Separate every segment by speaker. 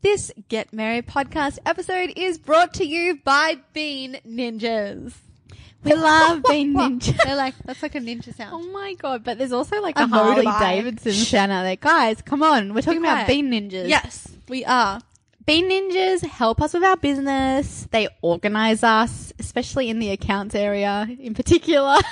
Speaker 1: This Get Merry podcast episode is brought to you by Bean Ninjas.
Speaker 2: We love being ninja.
Speaker 1: They're like, that's like a ninja sound.
Speaker 2: Oh my god! But there's also like
Speaker 1: A
Speaker 2: a, Harley
Speaker 1: motorbike.
Speaker 2: Davidson sound out there. Guys, come on! We're talking about bean ninjas.
Speaker 1: Yes, we are.
Speaker 2: bean ninjas help us with our business. They organize us, especially in the accounts area, in particular.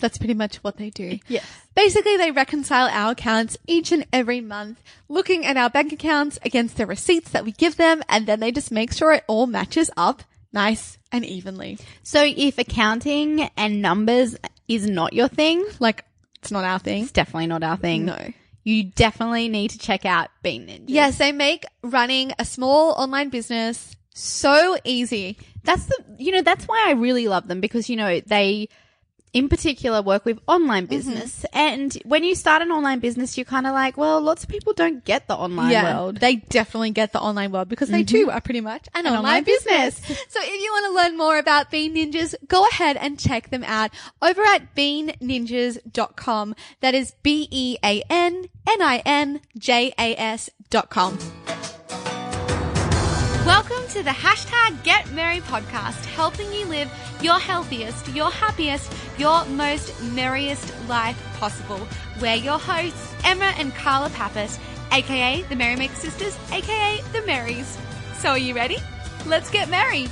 Speaker 1: That's pretty much what they do.
Speaker 2: yes.
Speaker 1: Basically, they reconcile our accounts each and every month, looking at our bank accounts against the receipts that we give them, and then they just make sure it all matches up nice and evenly.
Speaker 2: So if accounting and numbers is not your thing,
Speaker 1: Like, it's not our thing.
Speaker 2: it's definitely not our thing.
Speaker 1: No.
Speaker 2: You definitely need to check out Bean Ninjas.
Speaker 1: Yes, they make running a small online business so easy.
Speaker 2: that's the you know that's why I really love them because you know they in particular work with online mm-hmm. business and when you start an online business you're kind of like well lots of people don't get the online world
Speaker 1: They definitely get the online world because they too mm-hmm. are pretty much an, online,
Speaker 2: online
Speaker 1: business.
Speaker 2: business.
Speaker 1: so if you want to learn more about Bean Ninjas, go ahead and check them out over at beanninjas.com. That is E B-E-A-N-N-I-N-J-A-S dot com. Welcome to the hashtag Get Merry podcast, helping you live your healthiest, your happiest, your most merriest life possible. We're your hosts, Emma and Carla Papas, aka the Merrymaker Sisters, aka the Marys. So are you ready? Let's get merry.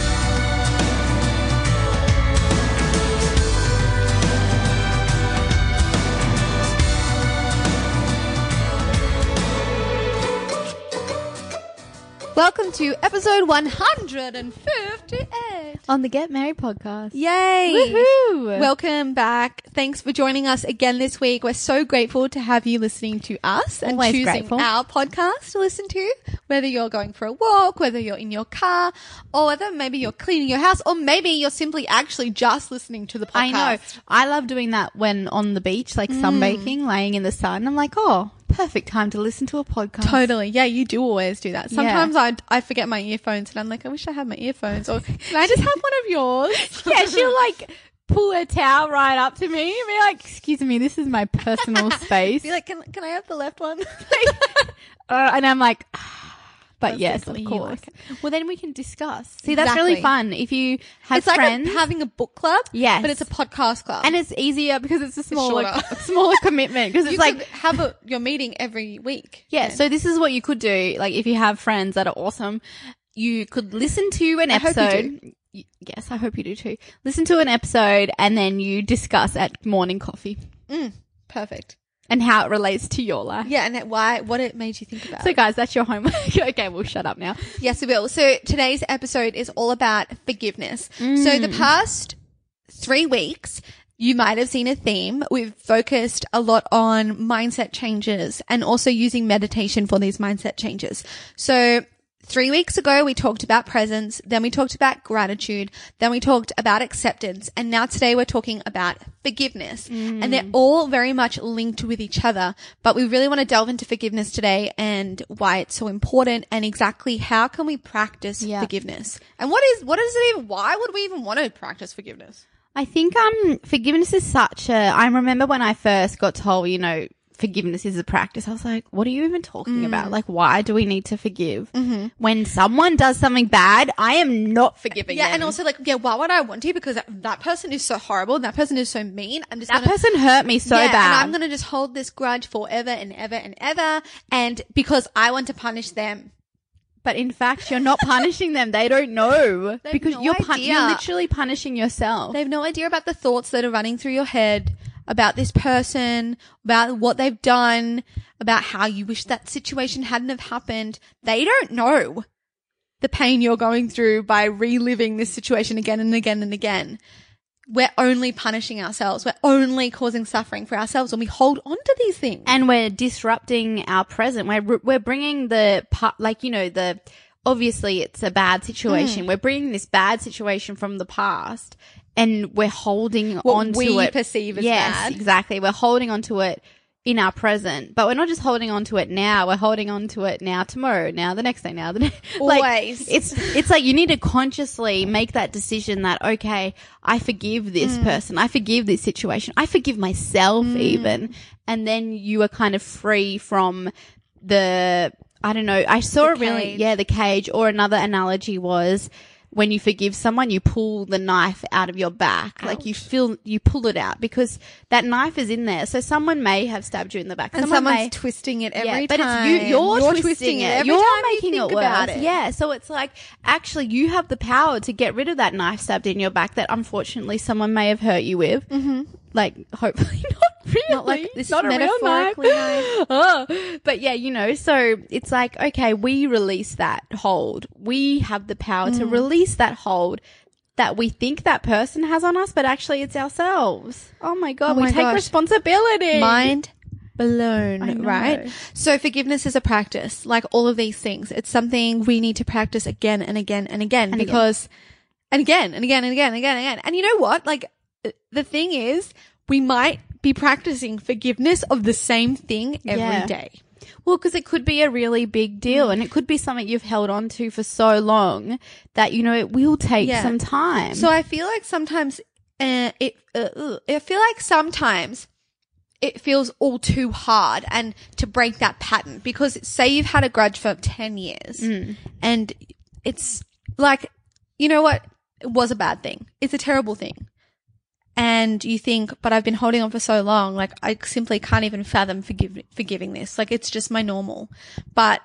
Speaker 1: Welcome to episode 158.
Speaker 2: on the Get Merry podcast
Speaker 1: Yay!
Speaker 2: Woohoo!
Speaker 1: Welcome back. Thanks for joining us again this week. We're so grateful to have you listening to us and
Speaker 2: Always
Speaker 1: choosing
Speaker 2: grateful.
Speaker 1: our podcast to listen to, whether you're going for a walk, whether you're in your car, or whether maybe you're cleaning your house, or maybe you're simply actually just listening to the podcast.
Speaker 2: I know I love doing that when on the beach like
Speaker 1: Mm.
Speaker 2: sunbaking laying in the sun I'm like oh perfect time to listen to a podcast
Speaker 1: Totally. Yeah, you do always do that. Sometimes I, I forget my earphones and I'm like, I wish I had my earphones. Or can I just have one of yours?
Speaker 2: yeah she'll like pull her towel right up to me and be like excuse me this is my personal space
Speaker 1: Be like, can, can I have the left one?
Speaker 2: Uh, and I'm like, "Ah." But yes, of course.
Speaker 1: like
Speaker 2: well, then we can discuss. See, that's really fun. If you have
Speaker 1: it's like a-
Speaker 2: friends,
Speaker 1: having a book club.
Speaker 2: Yes.
Speaker 1: But it's a podcast club.
Speaker 2: and it's easier because it's a smaller,
Speaker 1: shorter.
Speaker 2: smaller commitment. Because it's like,
Speaker 1: have a, your meeting every week.
Speaker 2: yeah. So this is what you could do. Like, if you have friends that are awesome, you could listen to an
Speaker 1: I hope you
Speaker 2: episode. Yes, I hope you do too. Listen to an episode and then you discuss at morning coffee mm,
Speaker 1: Perfect.
Speaker 2: And how it relates to your life.
Speaker 1: Yeah, and that- why, what it made you think about.
Speaker 2: So guys, that's your homework. okay, we'll shut up now.
Speaker 1: yes, we will. So today's episode is all about forgiveness. So
Speaker 2: Mm.
Speaker 1: the past three weeks, you might have seen a theme. We've focused a lot on mindset changes and also using meditation for these mindset changes. So Three weeks ago, we talked about presence, then we talked about gratitude, then we talked about acceptance, and now today we're talking about forgiveness. And they're all very much linked with each other, but we really want to delve into forgiveness today and why it's so important and exactly how can we practice
Speaker 2: Yeah.
Speaker 1: forgiveness. And what is, what is it even, why would we even want to practice forgiveness?
Speaker 2: I think um forgiveness is such a I remember when I first got told, you know, forgiveness is a practice. I was like, what are you even talking
Speaker 1: Mm.
Speaker 2: about? Like why do we need to forgive? Mm-hmm. When someone does something bad, I am not forgiving
Speaker 1: Yeah,
Speaker 2: them.
Speaker 1: and also like, yeah, why would I want to? Because that, that person is so horrible, and that person is so mean. I'm just
Speaker 2: that
Speaker 1: gonna,
Speaker 2: person hurt me so
Speaker 1: yeah,
Speaker 2: bad.
Speaker 1: and I'm gonna just hold this grudge forever and ever and ever, and because I want to punish them.
Speaker 2: but in fact, you're not punishing them. They don't know
Speaker 1: They
Speaker 2: because
Speaker 1: no
Speaker 2: you're pun- you're literally punishing yourself.
Speaker 1: They have no idea about the thoughts that are running through your head about this person, about what they've done, about how you wish that situation hadn't have happened. They don't know the pain you're going through by reliving this situation again and again and again. we're only punishing ourselves. We're only causing suffering for ourselves when we hold on to these things.
Speaker 2: and we're disrupting our present. We're we're bringing the like you know the obviously it's a bad
Speaker 1: Mm.
Speaker 2: situation. We're bringing this bad situation from the past, and we're holding
Speaker 1: What
Speaker 2: on to
Speaker 1: we
Speaker 2: it.
Speaker 1: perceive as
Speaker 2: yes,
Speaker 1: bad.
Speaker 2: exactly. We're holding on to it in our present, but we're not just holding on to it now. We're holding on to it now, tomorrow, now, the next day, now, the next. Like,
Speaker 1: Always.
Speaker 2: it's it's like you need to consciously make that decision that okay, I forgive this
Speaker 1: Mm.
Speaker 2: person, I forgive this situation, I forgive myself even, and then you are kind of free from the I don't know. I saw
Speaker 1: The
Speaker 2: a really
Speaker 1: cage.
Speaker 2: yeah the cage. Or another analogy was when you forgive someone, you pull the knife out of your back, like you feel you pull it out because that knife is in there. So someone may have stabbed you in the back,
Speaker 1: and
Speaker 2: someone
Speaker 1: someone's
Speaker 2: may-
Speaker 1: twisting it every
Speaker 2: yeah,
Speaker 1: time.
Speaker 2: but it's you. You're, twisting, it.
Speaker 1: every
Speaker 2: You're
Speaker 1: time you
Speaker 2: making
Speaker 1: think
Speaker 2: it worse.
Speaker 1: about it.
Speaker 2: Yeah. So it's like actually you have the power to get rid of that knife stabbed in your back that unfortunately someone may have hurt you with. Mm-hmm. Like hopefully not really.
Speaker 1: Not like this
Speaker 2: not
Speaker 1: is
Speaker 2: a real knife.
Speaker 1: metaphorically knife.
Speaker 2: Oh, but yeah, you know, so it's like, okay, we release that hold. We have the power to
Speaker 1: Mm.
Speaker 2: release that hold that we think that person has on us, but actually it's ourselves. Oh my God,
Speaker 1: Oh
Speaker 2: we
Speaker 1: my
Speaker 2: take
Speaker 1: gosh.
Speaker 2: responsibility.
Speaker 1: Mind blown, right? So forgiveness is a practice, like all of these things. It's something we need to practice again and again and again
Speaker 2: And again.
Speaker 1: because, and again and again and again and again and again. And you know what? Like the thing is, we might be practicing forgiveness of the same thing every day.
Speaker 2: Yeah. Well, because it could be a really big deal
Speaker 1: Mm.
Speaker 2: and it could be something you've held on to for so long that, you know, it will take
Speaker 1: Yeah.
Speaker 2: some time.
Speaker 1: So I feel like sometimes uh, it. Uh, I feel like sometimes it feels all too hard and to break that pattern because say you've had a grudge for ten years and it's like you know what it was a bad thing. It's a terrible thing. And you think, but I've been holding on for so long, like I simply can't even fathom forgive, forgiving this. Like it's just my normal. But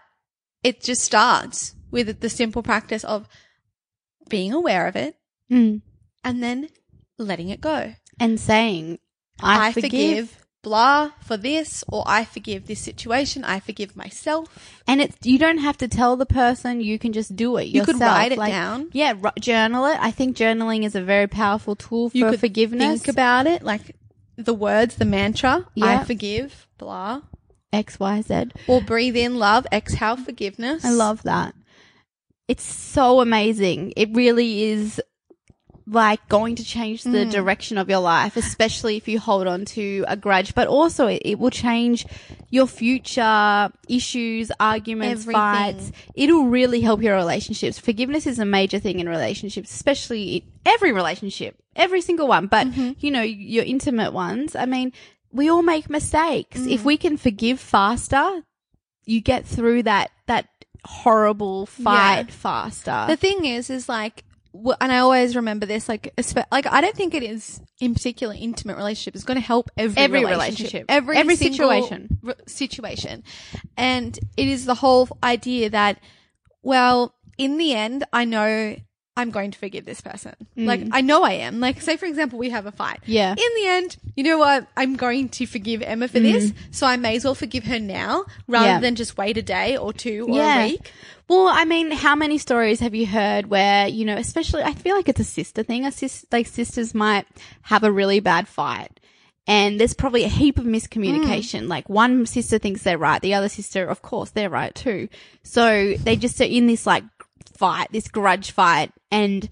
Speaker 1: it just starts with the simple practice of being aware of it,
Speaker 2: Mm.
Speaker 1: and then letting it go.
Speaker 2: And saying, I, forgive.
Speaker 1: Blah for this, or I forgive this situation. I forgive myself.
Speaker 2: And it's you don't have to tell the person. You can just do it.
Speaker 1: You could write it
Speaker 2: Like,
Speaker 1: down.
Speaker 2: Yeah, ri- journal it. I think journaling is a very powerful tool for
Speaker 1: You could
Speaker 2: forgiveness.
Speaker 1: Think about it, like the words, the mantra.
Speaker 2: Yeah.
Speaker 1: I forgive. Blah.
Speaker 2: X, Y, Z.
Speaker 1: Or breathe in love. Exhale forgiveness.
Speaker 2: I love that. It's so amazing. It really is like going to change
Speaker 1: Mm.
Speaker 2: the direction of your life, especially if you hold on to a grudge, but also it, it will change your future issues, arguments,
Speaker 1: Everything.
Speaker 2: fights. It'll really help your relationships. Forgiveness is a major thing in relationships, especially in every relationship, every single one, but
Speaker 1: Mm-hmm.
Speaker 2: you know, your intimate ones. I mean, we all make mistakes.
Speaker 1: Mm.
Speaker 2: If we can forgive faster, you get through that that horrible fight
Speaker 1: Yeah.
Speaker 2: faster.
Speaker 1: The thing is, is like, and I always remember this, like, like I don't think it is in particular intimate relationship is going to help every,
Speaker 2: Every
Speaker 1: relationship,
Speaker 2: relationship.
Speaker 1: every
Speaker 2: Every situation.
Speaker 1: re- situation, and it is the whole idea that, well, in the end, I know I'm going to forgive this person. Like, I know I am. Like, say for example, we have a fight.
Speaker 2: Mm. Yeah.
Speaker 1: In the end, you know what? I'm going to forgive Emma for this, so I may as well forgive her now rather
Speaker 2: Mm. Yeah.
Speaker 1: than just wait a day or two or
Speaker 2: yeah.
Speaker 1: a week.
Speaker 2: Well, I mean, how many stories have you heard where, you know, especially I feel like it's a sister thing. A sis, like sisters might have a really bad fight. And there's probably a heap of miscommunication. Like one sister thinks they're right. The other sister, of course, they're right too. So they just are in this like fight, this grudge fight and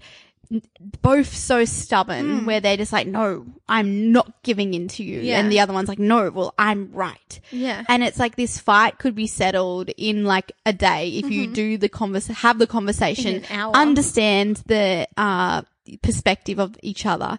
Speaker 2: both so stubborn where they're just like, no, I'm not giving in to you.
Speaker 1: Yeah.
Speaker 2: And the other one's like, no, well, I'm right.
Speaker 1: Yeah.
Speaker 2: And it's like this fight could be settled in like a day if you do the convers, have the conversation,
Speaker 1: Mm-hmm. In an hour.
Speaker 2: understand the, uh, perspective of each other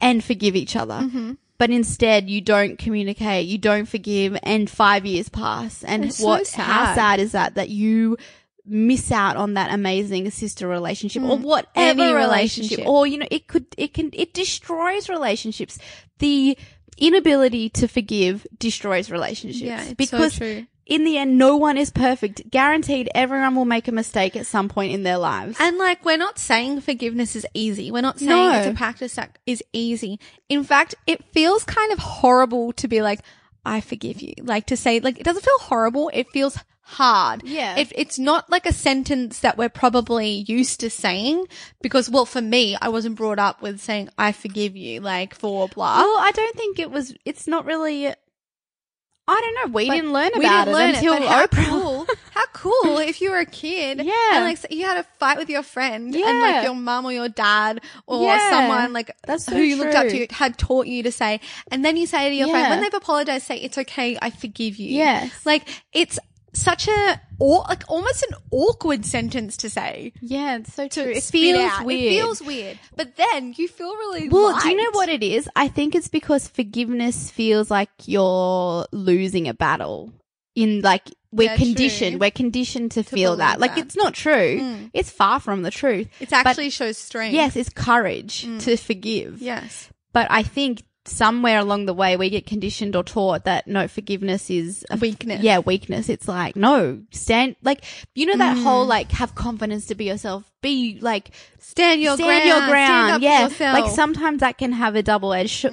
Speaker 2: and forgive each other.
Speaker 1: Mm-hmm.
Speaker 2: But instead, you don't communicate, you don't forgive, and five years pass. And
Speaker 1: It's so
Speaker 2: what, how
Speaker 1: sad.
Speaker 2: sad is that? That you miss out on that amazing sister relationship or whatever
Speaker 1: Mm. Any
Speaker 2: relationship.
Speaker 1: relationship.
Speaker 2: Or, you know, it could, it can, it destroys relationships. The inability to forgive destroys relationships.
Speaker 1: Yeah, so
Speaker 2: because
Speaker 1: true.
Speaker 2: in the end, no one is perfect. Guaranteed everyone will make a mistake at some point in their lives.
Speaker 1: And like, we're not saying forgiveness is easy. We're not saying
Speaker 2: No.
Speaker 1: it's a practice that is easy. In fact, it feels kind of horrible to be like, I forgive you. Like to say, like, it doesn't feel horrible. It feels hard.
Speaker 2: Yeah.
Speaker 1: It, it's not like a sentence that we're probably used to saying because, well, for me, I wasn't brought up with saying, I forgive you, like for blah.
Speaker 2: Well, I don't think it was. It's not really. I don't know. We
Speaker 1: But
Speaker 2: didn't learn
Speaker 1: we
Speaker 2: about
Speaker 1: didn't learn
Speaker 2: it until
Speaker 1: but how
Speaker 2: Oprah.
Speaker 1: cool, how cool if you were a kid.
Speaker 2: Yeah.
Speaker 1: And like so you had a fight with your friend
Speaker 2: yeah.
Speaker 1: and like your mum or your dad or
Speaker 2: Yeah.
Speaker 1: someone like
Speaker 2: That's so
Speaker 1: who you looked up to had taught you to say, and then you say to your friend, when they've apologized, say, it's okay, I forgive you.
Speaker 2: Yes.
Speaker 1: Like it's such a, or like almost an awkward sentence to say.
Speaker 2: Yeah, it's so true. It feels
Speaker 1: out.
Speaker 2: weird.
Speaker 1: It feels weird. But then you feel really
Speaker 2: Well, do you know what it is? I think it's because forgiveness feels like you're losing a battle. In like we're
Speaker 1: Yeah,
Speaker 2: conditioned,
Speaker 1: true.
Speaker 2: we're conditioned to, feel
Speaker 1: believe
Speaker 2: that. Like
Speaker 1: that. Mm.
Speaker 2: it's not true. It's far from the truth.
Speaker 1: It
Speaker 2: But
Speaker 1: actually shows strength.
Speaker 2: yes, it's courage to forgive.
Speaker 1: Yes.
Speaker 2: But I think somewhere along the way we get conditioned or taught that no forgiveness is a
Speaker 1: Weakness.
Speaker 2: Yeah, weakness. It's like no, stand like you know
Speaker 1: Mm.
Speaker 2: that whole like have confidence to be yourself. Be like
Speaker 1: Stand your
Speaker 2: stand
Speaker 1: ground.
Speaker 2: your
Speaker 1: Stand
Speaker 2: ground.
Speaker 1: up
Speaker 2: yeah,
Speaker 1: yourself. Mm.
Speaker 2: like sometimes that can have a double edged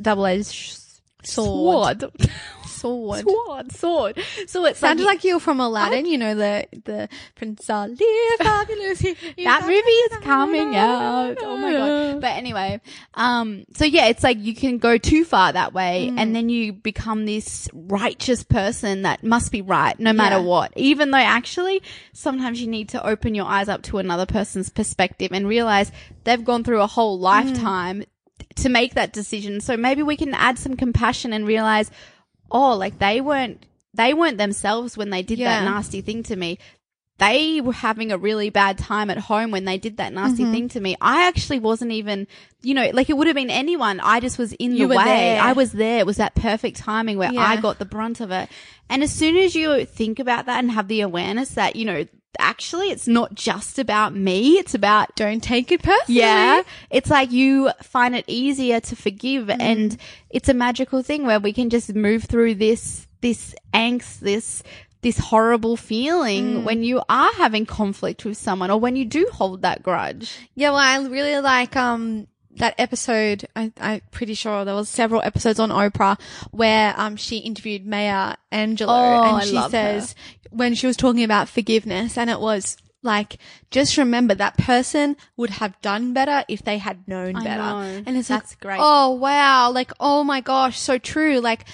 Speaker 2: double edged
Speaker 1: Sword.
Speaker 2: sword.
Speaker 1: Sword.
Speaker 2: sword, sword. So it
Speaker 1: Sounded like you were from Aladdin, you know, the, the Prince Ali, fabulous.
Speaker 2: that movie is coming out. Oh my god. But anyway, um, so yeah, it's like you can go too far that way
Speaker 1: Mm.
Speaker 2: and then you become this righteous person that must be right no matter
Speaker 1: Yeah.
Speaker 2: what. Even though actually sometimes you need to open your eyes up to another person's perspective and realize they've gone through a whole lifetime to make that decision. So maybe we can add some compassion and realize, oh, like they weren't, they weren't themselves when they did that nasty thing to me. They were having a really bad time at home when they did that nasty
Speaker 1: Mm-hmm.
Speaker 2: thing to me. I actually wasn't even, you know, like it would have been anyone. I just was in
Speaker 1: You
Speaker 2: the way.
Speaker 1: there.
Speaker 2: I was there. It was that perfect timing where
Speaker 1: Yeah.
Speaker 2: I got the brunt of it. And as soon as you think about that and have the awareness that, you know, actually it's not just about me. It's about
Speaker 1: Don't take it personally.
Speaker 2: yeah. It's like you find it easier to forgive
Speaker 1: Mm.
Speaker 2: and it's a magical thing where we can just move through this, this angst, this, this horrible
Speaker 1: Mm.
Speaker 2: feeling when you are having conflict with someone or when you do hold that grudge.
Speaker 1: Yeah, well, I really like, um, that episode, I, I'm pretty sure there was several episodes on Oprah where, um, she interviewed Maya Angelou
Speaker 2: Oh,
Speaker 1: and she says, when she was talking about forgiveness and it was, like, just remember that person would have done better if they had known better.
Speaker 2: know.
Speaker 1: And it's
Speaker 2: That's
Speaker 1: like,
Speaker 2: great.
Speaker 1: oh wow, like, oh my gosh, so true. Like,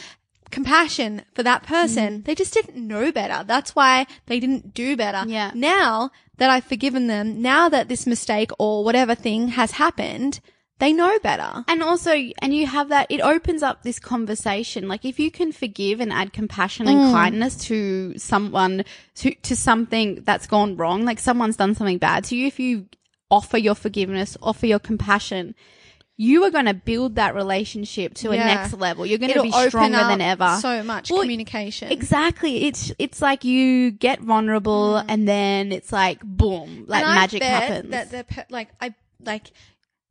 Speaker 1: compassion for that person.
Speaker 2: Mm.
Speaker 1: They just didn't know better. That's why they didn't do better.
Speaker 2: Yeah.
Speaker 1: Now that I've forgiven them, now that this mistake or whatever thing has happened, they know better.
Speaker 2: And also, and you have that, it opens up this conversation. Like if you can forgive and add compassion
Speaker 1: Mm.
Speaker 2: and kindness to someone, to, to something that's gone wrong, like someone's done something bad to you, if you offer your forgiveness, offer your compassion, you are going to build that relationship to a next level. You're going to be stronger than ever.
Speaker 1: So much
Speaker 2: Well,
Speaker 1: communication.
Speaker 2: Exactly. It's it's like you get vulnerable and then it's like boom, like
Speaker 1: Mm. And
Speaker 2: magic happens.
Speaker 1: That the like I like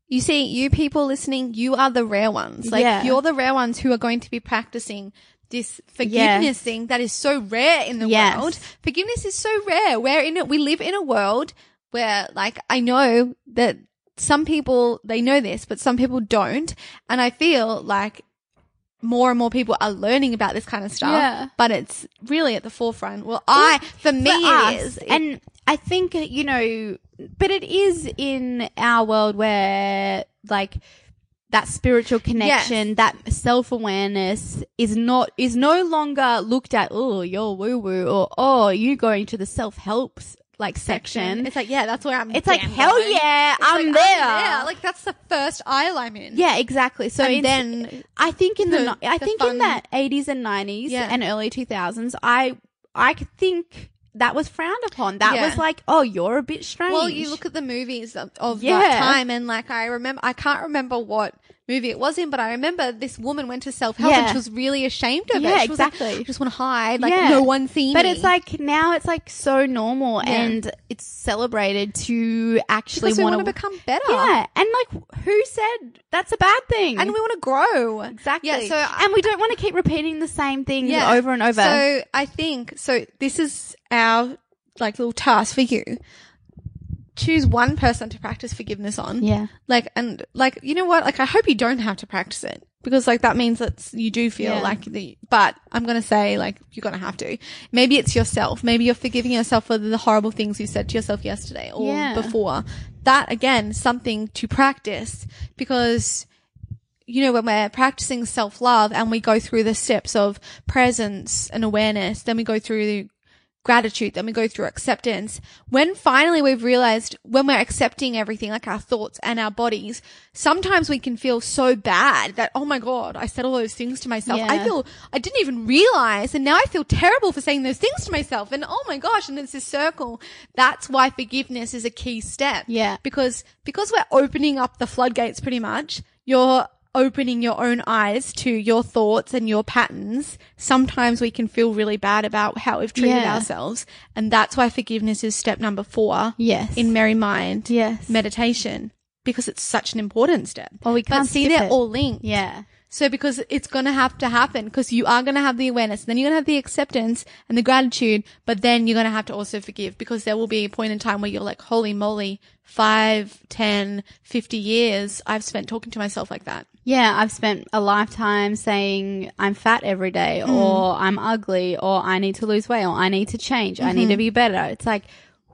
Speaker 1: you see, you people listening, you are the rare ones. Like
Speaker 2: Yeah.
Speaker 1: you're the rare ones who are going to be practicing this forgiveness
Speaker 2: Yes.
Speaker 1: thing that is so rare in the
Speaker 2: Yes.
Speaker 1: world. Forgiveness is so rare. We're in it. We live in a world where, like, I know that some people they know this, but some people don't, and I feel like more and more people are learning about this kind of stuff.
Speaker 2: Yeah.
Speaker 1: But it's really at the forefront. Well, I for me
Speaker 2: for
Speaker 1: it
Speaker 2: us.
Speaker 1: is. It-
Speaker 2: and I think uh, you know, but it is in our world where like that spiritual connection, that self awareness is not is no longer looked at. Oh, you're woo woo, or oh, you going to the self help like section.
Speaker 1: It's like, yeah, that's where I'm.
Speaker 2: It's like hell
Speaker 1: going.
Speaker 2: yeah, I'm
Speaker 1: like,
Speaker 2: there.
Speaker 1: Like that's the first aisle I'm in.
Speaker 2: Yeah, exactly. So
Speaker 1: And then
Speaker 2: I think in the,
Speaker 1: the-
Speaker 2: I
Speaker 1: the
Speaker 2: think
Speaker 1: fun-
Speaker 2: in that 80s and 90s
Speaker 1: Yeah.
Speaker 2: and early 2000s, I I think that was frowned upon. That
Speaker 1: Yeah.
Speaker 2: was like, oh, you're a bit strange.
Speaker 1: Well, you look at the movies of, of
Speaker 2: Yeah.
Speaker 1: that time, and like I remember, I can't remember what movie it was in, but I remember this woman went to self help and she was really ashamed of
Speaker 2: Yeah,
Speaker 1: it. She was like,
Speaker 2: exactly.
Speaker 1: I just want to hide, like
Speaker 2: Yeah.
Speaker 1: no one see
Speaker 2: But
Speaker 1: me.
Speaker 2: it's like now it's like so normal
Speaker 1: Yeah.
Speaker 2: and it's celebrated to actually want
Speaker 1: to become better.
Speaker 2: Yeah, and like who said that's a bad thing?
Speaker 1: and we want to grow.
Speaker 2: exactly.
Speaker 1: Yeah. So I-
Speaker 2: and we don't want to keep repeating the same things
Speaker 1: Yeah.
Speaker 2: over and over.
Speaker 1: So I think so. This is our like little task for you. Choose one person to practice forgiveness on.
Speaker 2: Yeah.
Speaker 1: Like, and like, you know what? Like, I hope you don't have to practice it because like that means that you do feel
Speaker 2: Yeah.
Speaker 1: like the, but I'm going to say like, you're going to have to. Maybe it's yourself. Maybe you're forgiving yourself for the horrible things you said to yourself yesterday or
Speaker 2: Yeah.
Speaker 1: before. That again, something to practice because you know, when we're practicing self love and we go through the steps of presence and awareness, then we go through gratitude, then we go through acceptance. When finally we've realized when we're accepting everything, like our thoughts and our bodies, sometimes we can feel so bad that, oh my God, I said all those things to myself. I feel, I didn't even realize. And now I feel terrible for saying those things to myself. And oh my gosh. And it's this circle. That's why forgiveness is a key step
Speaker 2: Yeah.
Speaker 1: because because we're opening up the floodgates pretty much you're opening your own eyes to your thoughts and your patterns sometimes we can feel really bad about how we've treated
Speaker 2: Yeah.
Speaker 1: ourselves and that's why forgiveness is step number 4
Speaker 2: Yes.
Speaker 1: in merry mind
Speaker 2: Yes.
Speaker 1: meditation because it's such an important step
Speaker 2: Well, we can't
Speaker 1: see
Speaker 2: skip
Speaker 1: they're
Speaker 2: it.
Speaker 1: all linked
Speaker 2: Yeah.
Speaker 1: So because it's going to have to happen because you are going to have the awareness, then you're going to have the acceptance and the gratitude, but then you're going to have to also forgive because there will be a point in time where you're like, holy moly, five, ten, fifty years I've spent talking to myself like that.
Speaker 2: Yeah, I've spent a lifetime saying I'm fat every day
Speaker 1: Mm.
Speaker 2: or I'm ugly or I need to lose weight or I need to change. I
Speaker 1: Mm-hmm.
Speaker 2: need to be better. It's like,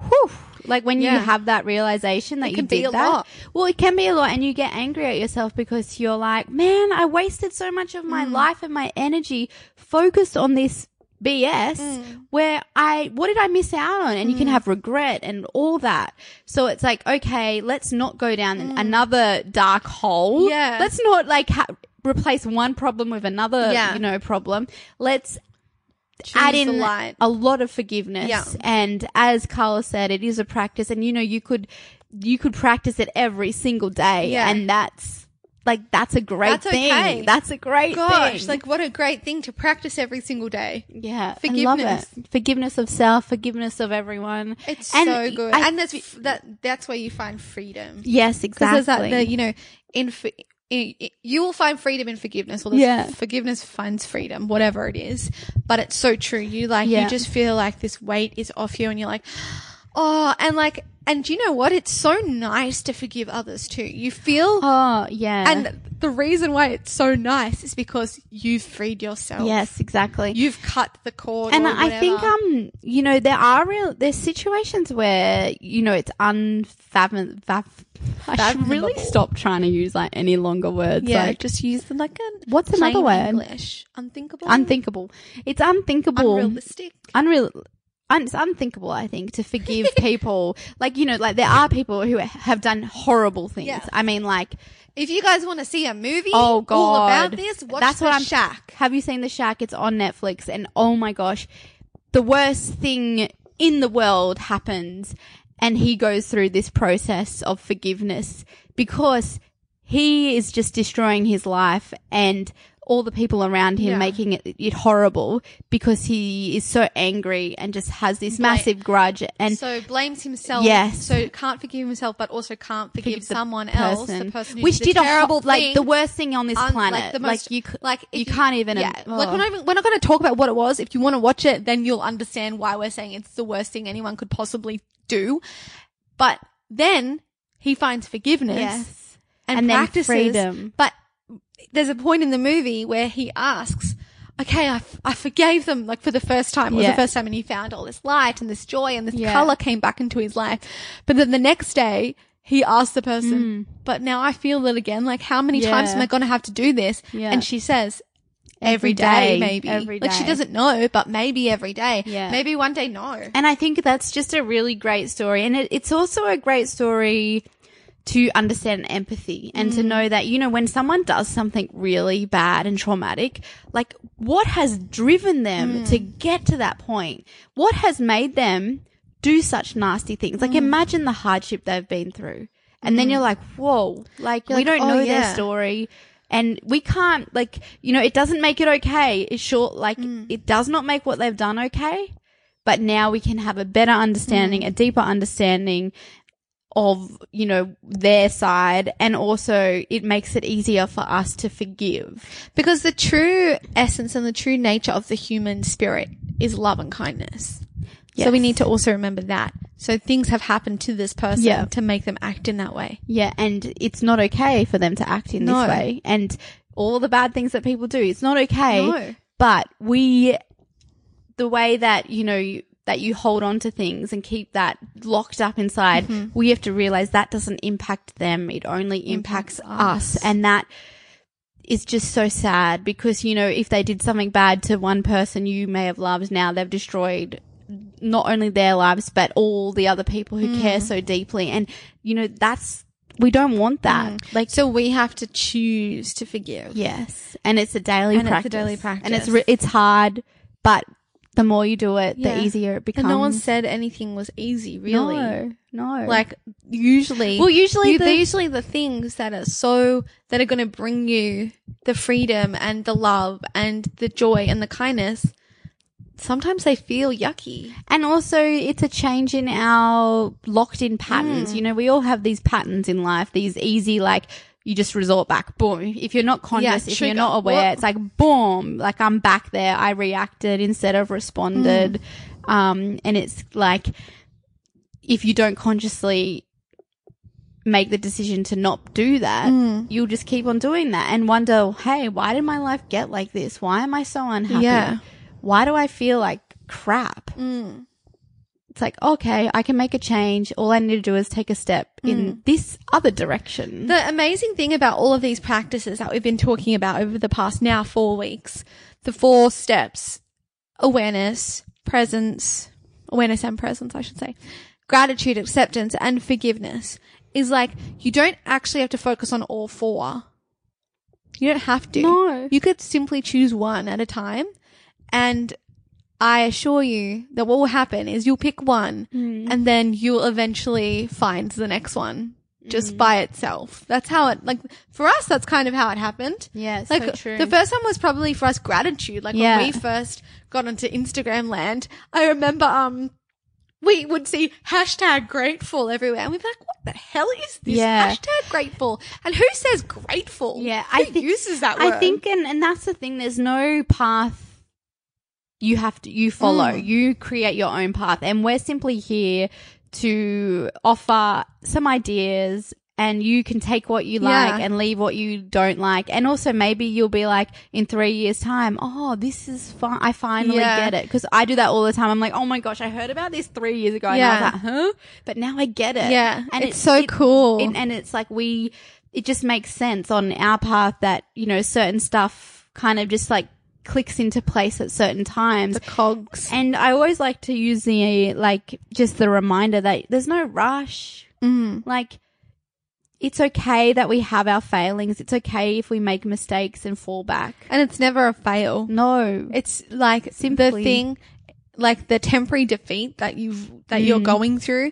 Speaker 2: whew. Like when
Speaker 1: Yeah.
Speaker 2: you have that realization that
Speaker 1: It
Speaker 2: you did that.
Speaker 1: lot.
Speaker 2: Well, it can be a lot and you get angry at yourself because you're like, man, I wasted so much of
Speaker 1: Mm.
Speaker 2: my life and my energy focused on this BS
Speaker 1: Mm.
Speaker 2: where I, what did I miss out on? And you can have regret and all that. So it's like, okay, let's not go down another dark hole.
Speaker 1: Mm. Yeah.
Speaker 2: Let's not like ha- replace one problem with another,
Speaker 1: Yeah.
Speaker 2: you know, problem. Let's
Speaker 1: Choose
Speaker 2: add in
Speaker 1: light.
Speaker 2: a lot of forgiveness.
Speaker 1: Yeah.
Speaker 2: And as Carla said, it is a practice and you know, you could, you could practice it every single day.
Speaker 1: Yeah.
Speaker 2: And that's like, that's a great
Speaker 1: That's
Speaker 2: thing.
Speaker 1: okay.
Speaker 2: That's a great
Speaker 1: Gosh,
Speaker 2: thing.
Speaker 1: like what a great thing to practice every single day.
Speaker 2: yeah.
Speaker 1: Forgiveness.
Speaker 2: Forgiveness of self, forgiveness of everyone.
Speaker 1: It's
Speaker 2: And
Speaker 1: so good.
Speaker 2: I-
Speaker 1: and that's, that, that's where you find freedom.
Speaker 2: yes,
Speaker 1: Because
Speaker 2: exactly.
Speaker 1: there's that, the, you know, in, f- i- i- you will find freedom in forgiveness, or
Speaker 2: Yeah.
Speaker 1: forgiveness finds freedom, whatever it is. But it's so true. You like,
Speaker 2: Yeah.
Speaker 1: you just feel like this weight is off you, and you're like, oh, and like, and you know what? It's so nice to forgive others too. You feel,
Speaker 2: oh, yeah.
Speaker 1: and the reason why it's so nice is because you've freed yourself.
Speaker 2: yes, exactly.
Speaker 1: you've cut the cord,
Speaker 2: and I think um you know there are real there's situations where you know it's unfathom fath- I should really stop trying to use like any longer words
Speaker 1: yeah,
Speaker 2: like
Speaker 1: just use the like a
Speaker 2: What's another word?
Speaker 1: English, unthinkable,
Speaker 2: unthinkable it's unthinkable
Speaker 1: unrealistic.
Speaker 2: unreal un- it's unthinkable I think to forgive people like you know like there are people who have done horrible things
Speaker 1: Yeah.
Speaker 2: I mean like
Speaker 1: If you guys want to see a movie
Speaker 2: Oh god,
Speaker 1: all about this, watch
Speaker 2: That's
Speaker 1: The
Speaker 2: what I'm.
Speaker 1: Shack.
Speaker 2: Have you seen the Shack? It's on Netflix, and oh my gosh, the worst thing in the world happens, and he goes through this process of forgiveness because he is just destroying his life and all the people around him
Speaker 1: Yeah.
Speaker 2: making it, it horrible because he is so angry and just has this
Speaker 1: Bla-
Speaker 2: massive grudge and
Speaker 1: so blames himself.
Speaker 2: Yes.
Speaker 1: So can't forgive himself, but also can't forgive,
Speaker 2: forgive
Speaker 1: someone else, the person who
Speaker 2: which
Speaker 1: did,
Speaker 2: did
Speaker 1: a
Speaker 2: ho-
Speaker 1: terrible
Speaker 2: like the worst thing on this
Speaker 1: un-
Speaker 2: planet.
Speaker 1: Like, the most,
Speaker 2: you,
Speaker 1: like if
Speaker 2: you can't even.
Speaker 1: Yeah,
Speaker 2: oh.
Speaker 1: like we're not oh. even, we're not going to talk about what it was. If you want to watch it, then you'll understand why we're saying it's the worst thing anyone could possibly do. But then he finds forgiveness
Speaker 2: Yes.
Speaker 1: and,
Speaker 2: And
Speaker 1: practices.
Speaker 2: freedom.
Speaker 1: But there's a point in the movie where he asks, okay, I, f- I forgave them like for the first time. It was
Speaker 2: Yeah.
Speaker 1: the first time and he found all this light and this joy and this
Speaker 2: Yeah.
Speaker 1: color came back into his life. But then the next day, he asked the person, but now I feel it again. Like how many times
Speaker 2: Mm.
Speaker 1: Am I going to have to do this?
Speaker 2: Yeah.
Speaker 1: And she says,
Speaker 2: Every
Speaker 1: every day,
Speaker 2: day,
Speaker 1: maybe.
Speaker 2: every
Speaker 1: Like she doesn't know, but maybe every day.
Speaker 2: Yeah.
Speaker 1: Maybe one day, no.
Speaker 2: And I think that's just a really great story. And it, it's also a great story to understand empathy and
Speaker 1: Mm.
Speaker 2: to know that, you know, when someone does something really bad and traumatic, like what has driven them
Speaker 1: Mm.
Speaker 2: to get to that point? What has made them do such nasty things?
Speaker 1: Mm.
Speaker 2: Like imagine the hardship they've been through. And then you're like, whoa, like
Speaker 1: You're
Speaker 2: we
Speaker 1: like,
Speaker 2: don't
Speaker 1: oh,
Speaker 2: know
Speaker 1: yeah.
Speaker 2: their story. And we can't, like, you know, it doesn't make it okay. It's short, like,
Speaker 1: Mm.
Speaker 2: it does not make what they've done okay but now we can have a better understanding, a deeper understanding of, you know, their side. And also it makes it easier for us to forgive.
Speaker 1: Because the true essence and the true nature of the human spirit is love and kindness. So we need to also remember that. So things have happened to this person
Speaker 2: Yeah.
Speaker 1: to make them act in that way.
Speaker 2: Yeah, and it's not okay for them to act in
Speaker 1: No.
Speaker 2: this way. And all the bad things that people do, it's not okay.
Speaker 1: No.
Speaker 2: But we, the way that, you know, that you hold on to things and keep that locked up inside,
Speaker 1: Mm-hmm.
Speaker 2: we have to realize that doesn't impact them. It only impacts, us.
Speaker 1: us.
Speaker 2: And that is just so sad because, you know, if they did something bad to one person you may have loved, now they've destroyed not only their lives, but all the other people who
Speaker 1: Mm.
Speaker 2: care so deeply. And, you know, that's, we don't want that. Like,
Speaker 1: So we have to choose to forgive.
Speaker 2: yes. And it's a daily
Speaker 1: And it's a
Speaker 2: practice. And it's, re- it's hard, but the more you do it,
Speaker 1: Yeah.
Speaker 2: the easier it becomes.
Speaker 1: And no one said anything was easy, really.
Speaker 2: No, no.
Speaker 1: Like usually,
Speaker 2: Well, usually
Speaker 1: you-
Speaker 2: the-
Speaker 1: they're usually the things that are so that are going to bring you the freedom and the love and the joy and the kindness. Sometimes they feel yucky.
Speaker 2: And also, it's a change in our locked in
Speaker 1: Mm.
Speaker 2: patterns. You know, we all have these patterns in life, these easy, like, you just resort back, boom. If you're not conscious, if you're not aware,
Speaker 1: What?
Speaker 2: it's like, boom, like I'm back there. I reacted instead of responded.
Speaker 1: Mm.
Speaker 2: Um, and it's like, if you don't consciously make the decision to not do that,
Speaker 1: Mm.
Speaker 2: you'll just keep on doing that and wonder, hey, why did my life get like this? Why am I so unhappy?
Speaker 1: Yeah.
Speaker 2: Why do I feel like crap?
Speaker 1: Mm.
Speaker 2: It's like, okay, I can make a change. All I need to do is take a step in hmm. this other direction.
Speaker 1: The amazing thing about all of these practices that we've been talking about over the past now four weeks, the four steps, awareness, presence, awareness and presence, I should say, gratitude, acceptance, and forgiveness is like you don't actually have to focus on all four. You don't have to.
Speaker 2: No.
Speaker 1: You could simply choose one at a time. And I assure you that what will happen is you'll pick one and then you'll eventually find the next one just by itself. That's how it, like, for us, that's kind of how it happened.
Speaker 2: Yeah,
Speaker 1: like,
Speaker 2: so true.
Speaker 1: the first one was probably for us gratitude. Like,
Speaker 2: Yeah.
Speaker 1: when we first got onto Instagram land, I remember, um, we would see hashtag grateful everywhere and we'd be like, what the hell is this?
Speaker 2: Yeah.
Speaker 1: Hashtag grateful. And who says grateful?
Speaker 2: Yeah,
Speaker 1: Who
Speaker 2: I think
Speaker 1: uses that word?
Speaker 2: I think, and and that's the thing. There's no path you have to you follow.
Speaker 1: Mm.
Speaker 2: You create your own path, and we're simply here to offer some ideas. And you can take what you like
Speaker 1: Yeah.
Speaker 2: and leave what you don't like. And also maybe you'll be like in three years time, oh, this is fun. I finally
Speaker 1: Yeah.
Speaker 2: get it. Cause I do that all the time. I'm like, oh my gosh, I heard about this three years ago. And I
Speaker 1: Yeah.
Speaker 2: was like, huh? But now I get it.
Speaker 1: Yeah.
Speaker 2: And
Speaker 1: It's so cool.
Speaker 2: and, and it's like we, it just makes sense on our path that, you know, certain stuff kind of just like clicks into place at certain times.
Speaker 1: the cogs.
Speaker 2: And I always like to use the, like, just the reminder that there's no rush.
Speaker 1: Mm.
Speaker 2: Like, it's okay that we have our failings. It's okay if we make mistakes and fall back.
Speaker 1: And it's never a fail.
Speaker 2: No.
Speaker 1: It's like
Speaker 2: Simply-
Speaker 1: the thing, like the temporary defeat that you've, that you're
Speaker 2: Mm.
Speaker 1: going through.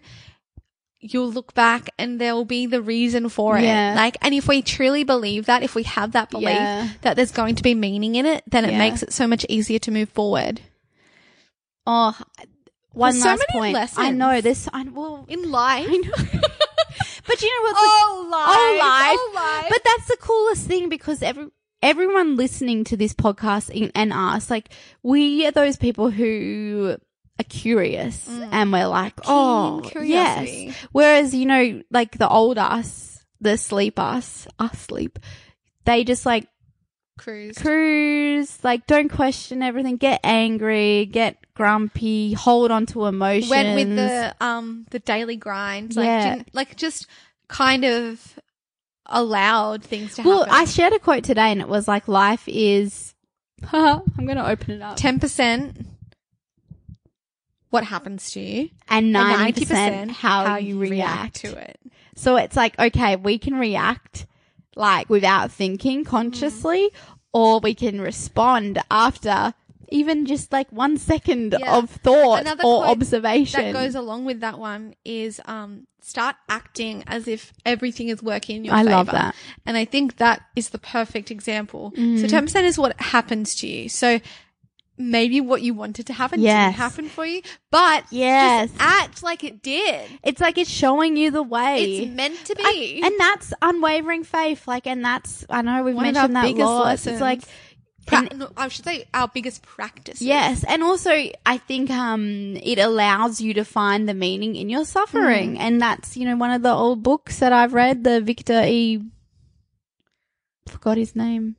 Speaker 1: You'll look back and there will be the reason for
Speaker 2: Yeah.
Speaker 1: it. Like, and if we truly believe that, if we have that belief
Speaker 2: Yeah.
Speaker 1: that there's going to be meaning in it, then it
Speaker 2: Yeah.
Speaker 1: makes it so much easier to move forward.
Speaker 2: Oh, one
Speaker 1: There's so
Speaker 2: last
Speaker 1: many
Speaker 2: point.
Speaker 1: lessons.
Speaker 2: I know this. I, well,
Speaker 1: In life.
Speaker 2: I know. but you know what?
Speaker 1: Oh,
Speaker 2: oh, life.
Speaker 1: Oh, life.
Speaker 2: But that's the coolest thing because every everyone listening to this podcast and us, like, we are those people who are curious and we're like, oh,
Speaker 1: Mm. curiosity.
Speaker 2: yes. Whereas, you know, like the old us, the sleep us, us sleep, they just like
Speaker 1: Cruise.
Speaker 2: cruise, like don't question everything, get angry, get grumpy, hold on to emotions.
Speaker 1: Went with the, um, the daily grind. Like,
Speaker 2: Yeah.
Speaker 1: like just kind of allowed things to
Speaker 2: Well,
Speaker 1: happen.
Speaker 2: I shared a quote today and it was like, life is, I'm going to open it up.
Speaker 1: ten percent what happens to you,
Speaker 2: and
Speaker 1: and
Speaker 2: 90% how, you react.
Speaker 1: to it.
Speaker 2: So it's like, okay, we can react like without thinking consciously, or we can respond after even just like one second
Speaker 1: Yeah.
Speaker 2: of thought
Speaker 1: Another
Speaker 2: or observation.
Speaker 1: That goes along with that one is um start acting as if everything is working in your
Speaker 2: I
Speaker 1: favor.
Speaker 2: love that.
Speaker 1: And I think that is the perfect example.
Speaker 2: Mm.
Speaker 1: So ten percent is what happens to you. So maybe what you wanted to happen
Speaker 2: Yes.
Speaker 1: didn't happen for you, but
Speaker 2: Yes.
Speaker 1: just act like it did.
Speaker 2: it's like it's showing you the way.
Speaker 1: It's meant to
Speaker 2: I-
Speaker 1: be.
Speaker 2: and that's unwavering faith. Like, and that's I know we've
Speaker 1: One
Speaker 2: mentioned that lots. It's like
Speaker 1: pra- no, I should say our biggest practice.
Speaker 2: Yes, and also I think um it allows you to find the meaning in your suffering,
Speaker 1: Mm.
Speaker 2: and that's you know one of the old books that I've read, the Viktor E. Forgot his name.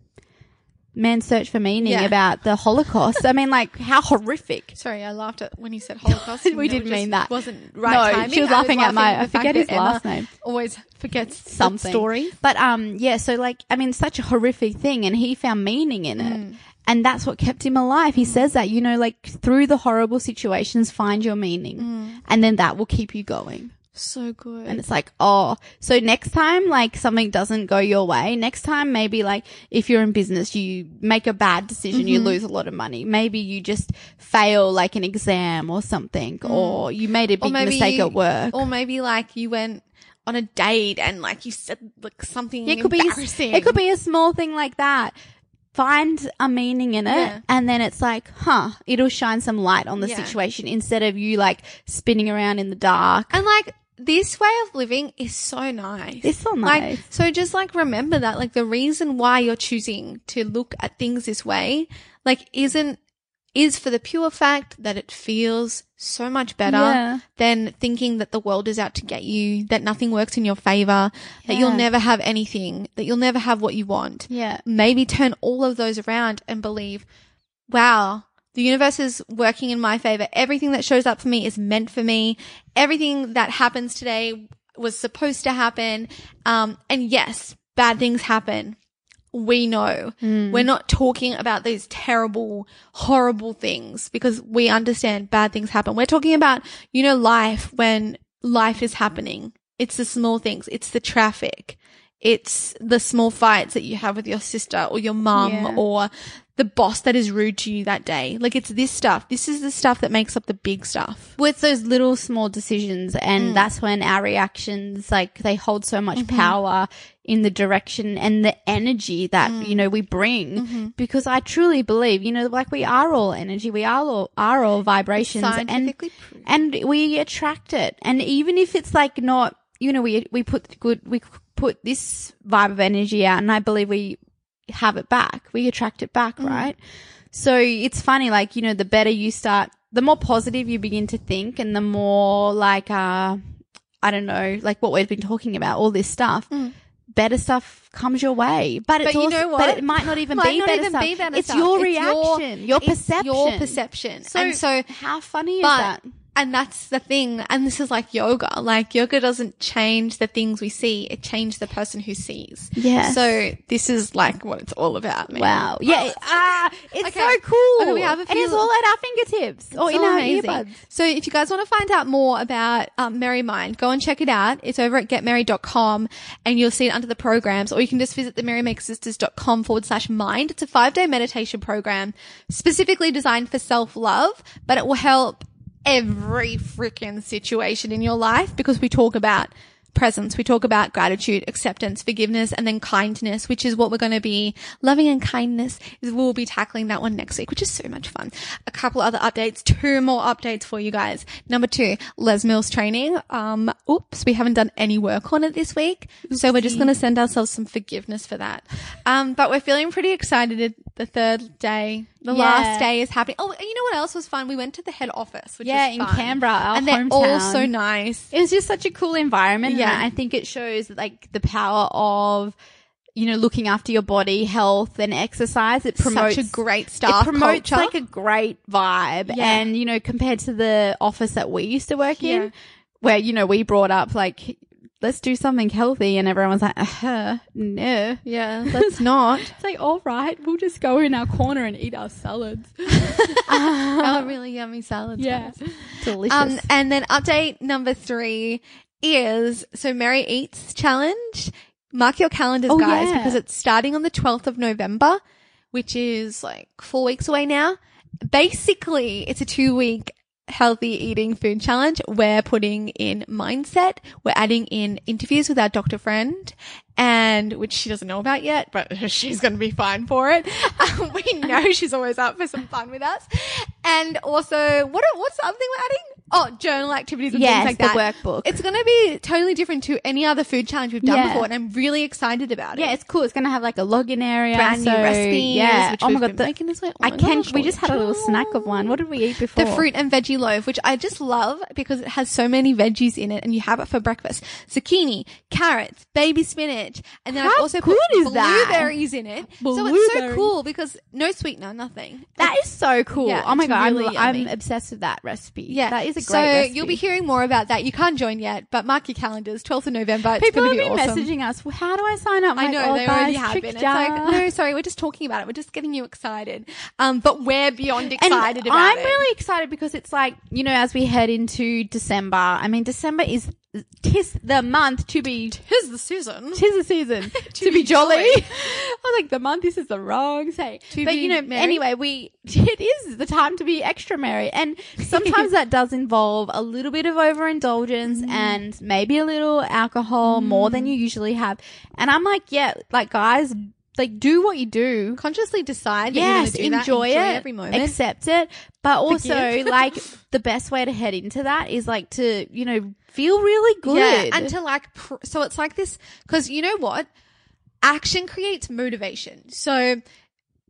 Speaker 2: Man's Search for Meaning
Speaker 1: Yeah.
Speaker 2: about the Holocaust. I mean, like how horrific.
Speaker 1: Sorry, I laughed at when he said Holocaust.
Speaker 2: We didn't mean that.
Speaker 1: Wasn't right
Speaker 2: No,
Speaker 1: timing.
Speaker 2: she was
Speaker 1: I
Speaker 2: laughing at my- I forget his
Speaker 1: Emma
Speaker 2: last name.
Speaker 1: Always forgets
Speaker 2: Something.
Speaker 1: story.
Speaker 2: But um, yeah. So like, I mean, such a horrific thing, and he found meaning in it,
Speaker 1: Mm.
Speaker 2: and that's what kept him alive. He says that you know, like through the horrible situations, find your meaning,
Speaker 1: Mm.
Speaker 2: and then that will keep you going.
Speaker 1: So good.
Speaker 2: And it's like, oh, so next time, like something doesn't go your way. Next time, maybe like if you're in business, you make a bad decision,
Speaker 1: Mm-hmm.
Speaker 2: you lose a lot of money. Maybe you just fail like an exam or something, or you made a big mistake
Speaker 1: you-
Speaker 2: at work.
Speaker 1: Or maybe like you went on a date and like you said like something
Speaker 2: it could be, it could be a small thing like that. Find a meaning in it,
Speaker 1: Yeah.
Speaker 2: and then it's like, huh, it'll shine some light on the
Speaker 1: Yeah.
Speaker 2: situation instead of you like spinning around in the dark.
Speaker 1: And like this way of living is so nice.
Speaker 2: It's so nice.
Speaker 1: Like,
Speaker 2: nice.
Speaker 1: so just like remember that, like the reason why you're choosing to look at things this way, like isn't, is for the pure fact that it feels so much better
Speaker 2: Yeah.
Speaker 1: than thinking that the world is out to get you, that nothing works in your favor, that you'll never have anything, that you'll never have what you want.
Speaker 2: Yeah.
Speaker 1: Maybe turn all of those around and believe, wow, the universe is working in my favor. Everything that shows up for me is meant for me. Everything that happens today was supposed to happen. Um, and yes, bad things happen. We know. Hmm. We're not talking about these terrible, horrible things because we understand bad things happen. We're talking about, you know, life when life is happening. It's the small things. It's the traffic. It's the small fights that you have with your sister or your mum
Speaker 2: Yeah.
Speaker 1: or the boss that is rude to you that day. Like it's this stuff. This is the stuff that makes up the big stuff.
Speaker 2: Well, it's those little small decisions,
Speaker 1: Mm.
Speaker 2: and that's when our reactions, like, they hold so much
Speaker 1: Mm-hmm.
Speaker 2: power in the direction and the energy that
Speaker 1: Mm.
Speaker 2: you know we bring.
Speaker 1: Mm-hmm.
Speaker 2: Because I truly believe, you know, like we are all energy, we are all are all vibrations, and
Speaker 1: proven.
Speaker 2: and we attract it. And even if it's like not, you know, we we put good, we put this vibe of energy out, and I believe we have it back. We attract it back, right? So it's funny, like, you know, the better you start, the more positive you begin to think and the more like, uh, I don't know, like what we've been talking about, all this stuff, better stuff comes your way. But it's
Speaker 1: But you
Speaker 2: also,
Speaker 1: know
Speaker 2: but it might not even
Speaker 1: Might
Speaker 2: be
Speaker 1: not
Speaker 2: better
Speaker 1: even
Speaker 2: stuff.
Speaker 1: be better
Speaker 2: it's
Speaker 1: stuff.
Speaker 2: your
Speaker 1: It's your-
Speaker 2: reaction, your,
Speaker 1: it's
Speaker 2: perception.
Speaker 1: your perception.
Speaker 2: So,
Speaker 1: and so
Speaker 2: how funny is that?
Speaker 1: And that's the thing and this is like yoga like yoga doesn't change the things we see it changes the person who sees
Speaker 2: Yeah.
Speaker 1: so this is like what it's all about man.
Speaker 2: Wow. Yeah. ah, it's
Speaker 1: Okay.
Speaker 2: so cool.
Speaker 1: Okay, we have a
Speaker 2: and
Speaker 1: few-
Speaker 2: it's all at our fingertips or in our
Speaker 1: amazing.
Speaker 2: earbuds.
Speaker 1: So if you guys want to find out more about um, Merry Mind, go and check it out. It's over at getmerry.com and you'll see it under the programs or you can just visit the merrymakersisters.com forward slash mind. It's a five day meditation program specifically designed for self love, but it will help every freaking situation in your life because we talk about presence. We talk about gratitude, acceptance, forgiveness, and then kindness, which is what we're going to be loving and kindness is we'll be tackling that one next week, which is so much fun. A couple other updates, two more updates for you guys. Number two, Les Mills training. Um, oops, we haven't done any work on it this week. So we're just going to send ourselves some forgiveness for that. Um, but we're feeling pretty excited. The third day, the
Speaker 2: Yeah.
Speaker 1: last day is happening. Oh, you know what else was fun? We went to the head office, which
Speaker 2: Yeah, in
Speaker 1: fun.
Speaker 2: Canberra, our
Speaker 1: and they're all so nice.
Speaker 2: It was just such a cool environment.
Speaker 1: Yeah.
Speaker 2: And I think it shows like the power of, you know, looking after your body, health and exercise. It promotes
Speaker 1: Such a great staff
Speaker 2: It promotes
Speaker 1: culture.
Speaker 2: like a great vibe.
Speaker 1: Yeah.
Speaker 2: And, you know, compared to the office that we used to work
Speaker 1: Yeah.
Speaker 2: in, where, you know, we brought up like, let's do something healthy. And everyone's like, uh, no.
Speaker 1: Yeah, let's not.
Speaker 2: It's like, all right, we'll just go in our corner and eat our salads.
Speaker 1: oh, really yummy salads.
Speaker 2: Yeah.
Speaker 1: guys.
Speaker 2: Delicious.
Speaker 1: Um, and then update number three is so Merry Eats Challenge. Mark your calendars,
Speaker 2: Oh,
Speaker 1: guys,
Speaker 2: yeah.
Speaker 1: because it's starting on the 12th of November, which is like four weeks away now. Basically, it's a two week healthy eating food challenge. We're putting in mindset. We're adding in interviews with our doctor friend and which she doesn't know about yet, but she's going to be fine for it. Um, we know she's always up for some fun with us. And also, what, what's the other thing we're adding? Oh, journal activities and
Speaker 2: Yes,
Speaker 1: things like
Speaker 2: the
Speaker 1: that.
Speaker 2: workbook.
Speaker 1: It's going to be totally different to any other food challenge we've done
Speaker 2: Yeah.
Speaker 1: before, and I'm really excited about it.
Speaker 2: Yeah, it's cool. It's gonna have like a login area,
Speaker 1: brand new
Speaker 2: so,
Speaker 1: recipes.
Speaker 2: Yeah.
Speaker 1: which
Speaker 2: oh my god,
Speaker 1: been
Speaker 2: the,
Speaker 1: making this way. Oh
Speaker 2: I can't. we just had a little snack of one. What did we eat before?
Speaker 1: The fruit and veggie loaf, which I just love because it has so many veggies in it, and you have it for breakfast: zucchini, carrots, baby spinach, and then I've
Speaker 2: How
Speaker 1: also
Speaker 2: good
Speaker 1: put
Speaker 2: is that?
Speaker 1: blueberries in it. So it's so
Speaker 2: Blueberries.
Speaker 1: cool because no sweetener, nothing.
Speaker 2: That is so cool.
Speaker 1: Yeah,
Speaker 2: oh my
Speaker 1: it's
Speaker 2: god,
Speaker 1: really
Speaker 2: I'm, I'm
Speaker 1: yummy.
Speaker 2: obsessed with that recipe.
Speaker 1: Yeah,
Speaker 2: that is a great
Speaker 1: So
Speaker 2: recipe.
Speaker 1: you'll be hearing more about that. You can't join yet, but mark your calendars. 12th of November. It's
Speaker 2: People
Speaker 1: going
Speaker 2: have
Speaker 1: to be
Speaker 2: been
Speaker 1: awesome.
Speaker 2: messaging us. Well, how do I sign up? I'm
Speaker 1: I
Speaker 2: like,
Speaker 1: know
Speaker 2: oh,
Speaker 1: they
Speaker 2: guys,
Speaker 1: already have been. It's like no, sorry, we're just talking about it. We're just getting you excited. Um, but we're beyond
Speaker 2: And
Speaker 1: excited about
Speaker 2: I'm
Speaker 1: it.
Speaker 2: really excited because it's like you know, as we head into December. I mean, December is tis the month to be
Speaker 1: tis the season.
Speaker 2: Tis the season to, be jolly. I was like, the month. This is the wrong say.
Speaker 1: To
Speaker 2: but
Speaker 1: be
Speaker 2: you know,
Speaker 1: merry.
Speaker 2: anyway, we it is the time to be extra merry, and sometimes that does involve a little bit of overindulgence
Speaker 1: Mm.
Speaker 2: and maybe a little alcohol more than you usually have. And I'm like, yeah, like guys. Like do what you do.
Speaker 1: Consciously decide. That
Speaker 2: Yes,
Speaker 1: you're
Speaker 2: enjoy,
Speaker 1: that.
Speaker 2: it,
Speaker 1: every moment.
Speaker 2: accept it, but also like the best way to head into that is like to you know feel really good.
Speaker 1: Yeah, and to like, pr- so it's like this, because you know what? Action creates motivation. So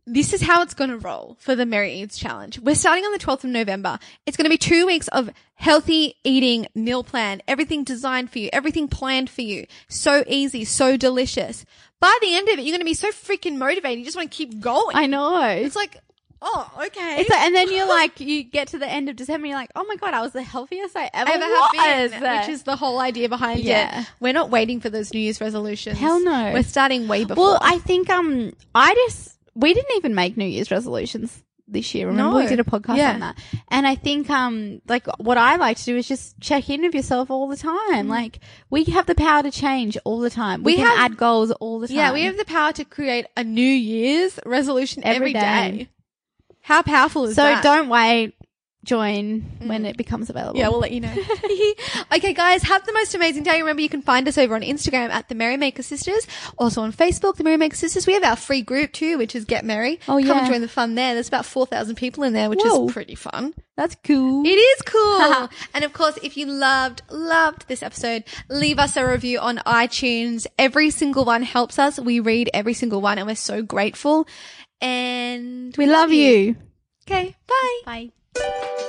Speaker 1: this is how it's going to roll for the Merry Eats Challenge. We're starting on the 12th of November. It's going to be two weeks of healthy eating meal plan, everything designed for you, everything planned for you. So easy, so delicious. By the end of it, you're going to be so freaking motivated. You just want to keep going.
Speaker 2: I know.
Speaker 1: It's like, oh, okay.
Speaker 2: It's like, and then you're like, you get to the end of December, you're like, oh my god, I was the healthiest I ever,
Speaker 1: ever
Speaker 2: was.
Speaker 1: have been, which is the whole idea behind
Speaker 2: Yeah.
Speaker 1: it. We're not waiting for those New Year's resolutions.
Speaker 2: Hell no.
Speaker 1: We're starting way before.
Speaker 2: well, I think um, I just we didn't even make New Year's resolutions this year. Remember we did a podcast
Speaker 1: Yeah.
Speaker 2: on that, and I think um, like what I like to do is just check in with yourself all the time. Like we have the power to change all the time. We,
Speaker 1: Mm. We
Speaker 2: can
Speaker 1: have-
Speaker 2: add goals all the time.
Speaker 1: yeah, we have the power to create a New Year's resolution
Speaker 2: Every
Speaker 1: every day.
Speaker 2: day.
Speaker 1: How powerful is
Speaker 2: so
Speaker 1: that?
Speaker 2: So don't wait. Join when mm. it becomes available.
Speaker 1: Yeah, we'll let you know. okay, guys, have the most amazing day. Remember, you can find us over on Instagram at the Merrymaker Sisters, also on Facebook, the Merrymaker Sisters. We have our free group too, which is Get Merry.
Speaker 2: Oh,
Speaker 1: Come
Speaker 2: yeah.
Speaker 1: and join the fun there. There's about 4,000 people in there, which
Speaker 2: Whoa.
Speaker 1: is pretty fun.
Speaker 2: that's cool.
Speaker 1: It is cool. and of course, if you loved, loved this episode, leave us a review on iTunes. Every single one helps us. We read every single one and we're so grateful. And
Speaker 2: we love you.
Speaker 1: Okay, bye.
Speaker 2: Bye. Thank you.